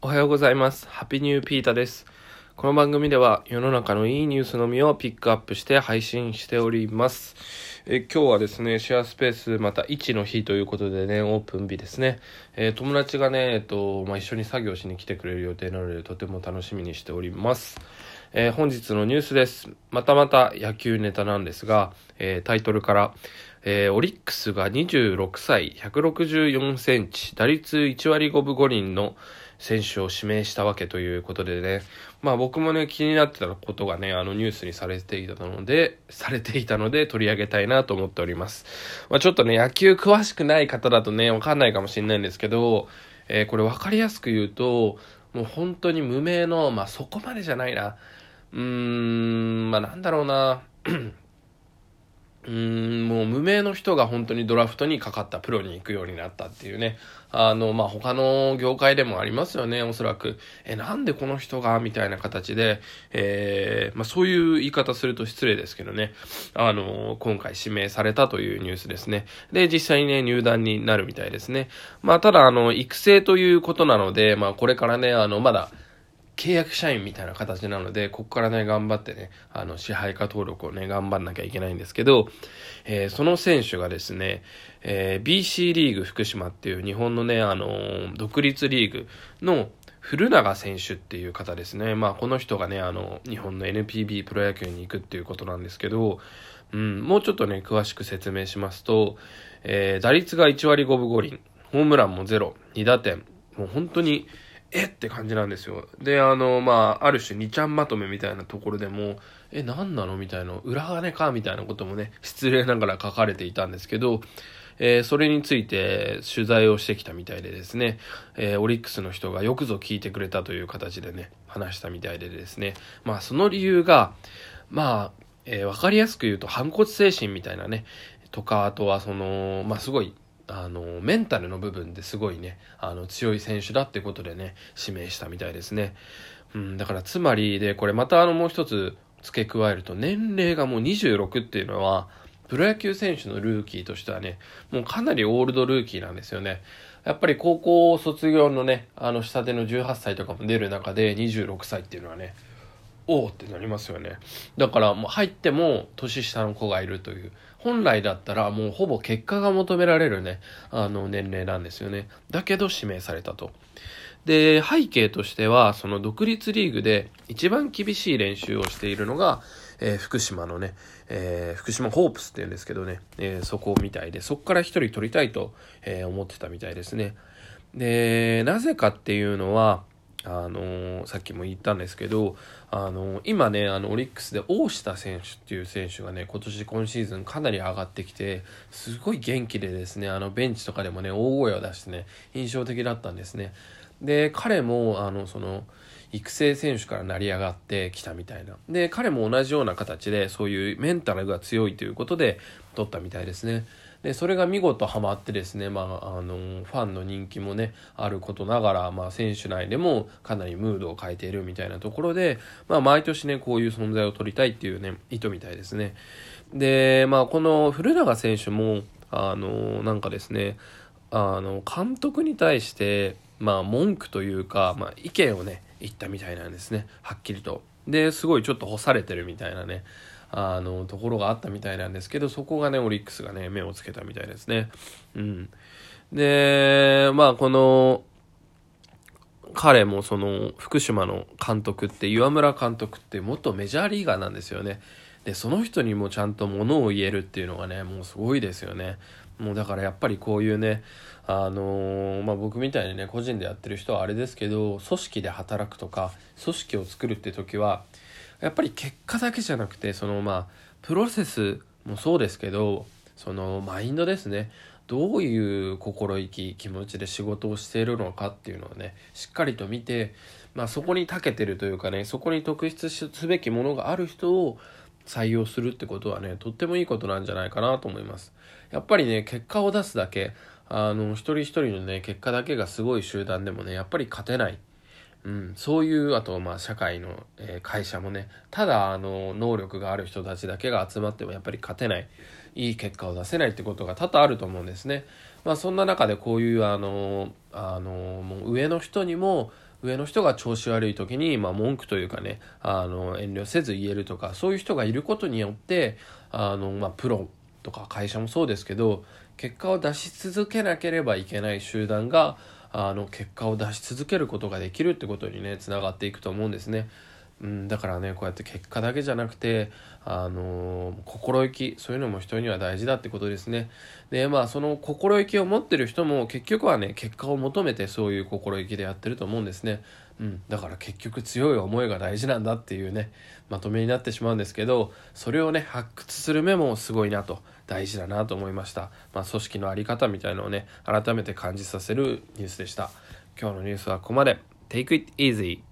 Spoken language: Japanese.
おはようございます。ハッピーニューピータです。この番組では世の中のいいニュースのみをピックアップして配信しております。え今日はですね、シェアスペースまた1の日ということでね、オープン日ですね。えー友達がね、えっと、まあ、一緒に作業しに来てくれる予定なので、とても楽しみにしております。えー本日のニュースです。またまた野球ネタなんですが、えータイトルから、えーオリックスが26歳、164センチ、打率1割5分5厘の選手を指名したわけということでね、まあ僕もね、気になってたことがね、あのニュースにされていたので、されていたので取り上げたいなと思っております。まあちょっとね、野球詳しくない方だとね、わかんないかもしれないんですけど、えーこれわかりやすく言うと、もう本当に無名の、まあそこまでじゃないな。うーん、まあなんだろうな。うーん、無名の人が本当にドラフトにかかったプロに行くようになったっていうね。あの、まあ、他の業界でもありますよね、おそらく。え、なんでこの人がみたいな形で、えー、まあ、そういう言い方すると失礼ですけどね。あの、今回指名されたというニュースですね。で、実際にね、入団になるみたいですね。まあ、ただ、あの、育成ということなので、まあ、これからね、あの、まだ、契約社員みたいな形なので、ここからね、頑張ってね、あの、支配下登録をね、頑張んなきゃいけないんですけど、えーその選手がですね、えー BC リーグ福島っていう日本のね、あのー独立リーグの古永選手っていう方ですね。まあ、この人がね、あの、日本の NPB プロ野球に行くっていうことなんですけど、うん、もうちょっとね、詳しく説明しますと、えー打率が1割5分5厘、ホームランも0、2打点、もう本当に、え？って感じなんですよ。で、あの、まあ、ある種2ちゃんまとめみたいなところでも、え、何なの？みたいな、裏金か？みたいなこともね、失礼ながら書かれていたんですけど、えーそれについて取材をしてきたみたいでですね、えーオリックスの人がよくぞ聞いてくれたという形でね、話したみたいでですね、まあ、その理由が、まあ、えーわかりやすく言うと反骨精神みたいなね、とか、あとはその、まあ、すごい、あの、メンタルの部分ですごいね、あの、強い選手だってことでね、指名したみたいですね。うん、だからつまりで、これまたあの、もう一つ付け加えると、年齢がもう26っていうのは、プロ野球選手のルーキーとしてはね、もうかなりオールドルーキーなんですよね。やっぱり高校卒業のね、あの、下手の18歳とかも出る中で26歳っていうのはね、おおってなりますよね。だからもう入っても年下の子がいるという。本来だったらもうほぼ結果が求められるね、あの年齢なんですよね。だけど指名されたと。で、背景としては、その独立リーグで一番厳しい練習をしているのが、えー福島のね、えー福島ホープスって言うんですけどね、えーそこみたいで、そこから一人取りたいと、え思ってたみたいですね。で、なぜかっていうのは、あのさっきも言ったんですけど、あの今ね、あの、オリックスで大下選手っていう選手がね、今年今シーズンかなり上がってきて、すごい元気でですね、あの、ベンチとかでもね、大声を出してね、印象的だったんですね。で、彼も、あの、その、育成選手から成り上がってきたみたいな。で、彼も同じような形で、そういうメンタルが強いということで、取ったみたいですね。で、それが見事ハマってですね、まあ、あの、ファンの人気もね、あることながら、まあ、選手内でもかなりムードを変えているみたいなところで、まあ、毎年ね、こういう存在を取りたいっていうね、意図みたいですね。で、まあ、この古永選手も、あの、なんかですね、あの、監督に対して、まあ、文句というか、まあ、意見をね、言ったみたいなんですね。はっきりと。で、すごいちょっと干されてるみたいなね、あの、ところがあったみたいなんですけど、そこがね、オリックスがね、目をつけたみたいですね。うん。で、まあ、この、彼もその福島の監督って岩村監督って元メジャーリーガーなんですよねでその人にもちゃんとものを言えるっていうのがねもうすごいですよねもうだからやっぱりこういうねあのーまあ僕みたいにね個人でやってる人はあれですけど組織で働くとか組織を作るって時はやっぱり結果だけじゃなくてそのまあプロセスもそうですけどそのマインドですね。どういう心意気気持ちで仕事をしているのかっていうのをねしっかりと見て、まあ、そこに長けてるというかねそこに特筆すべきものがある人を採用するってことはねとってもいいことなんじゃないかなと思います。やっぱりね結果を出すだけあの一人一人のね結果だけがすごい集団でもねやっぱり勝てない。うん、そういうあとまあ社会の、えー会社もねただあの能力がある人たちだけが集まってもやっぱり勝てないいい結果を出せないってことが多々あると思うんですね。まあ、そんな中でこういうあのあのもう上の人にも上の人が調子悪い時に、まあ、文句というかねあの遠慮せず言えるとかそういう人がいることによってあの、まあ、プロとか会社もそうですけど結果を出し続けなければいけない集団があの結果を出し続けることができるってことにねつながっていくと思うんですね。うん、だからねこうやって結果だけじゃなくて、あのー、心意気そういうのも人には大事だってことですね。でまあその心意気を持ってる人も結局はね結果を求めてそういう心意気でやってると思うんですね、うん、だから結局強い思いが大事なんだっていうねまとめになってしまうんですけどそれをね発掘する目もすごいなと大事だなと思いました、まあ、組織の在り方みたいのをね改めて感じさせるニュースでした。今日のニュースはここまで。Take it easy!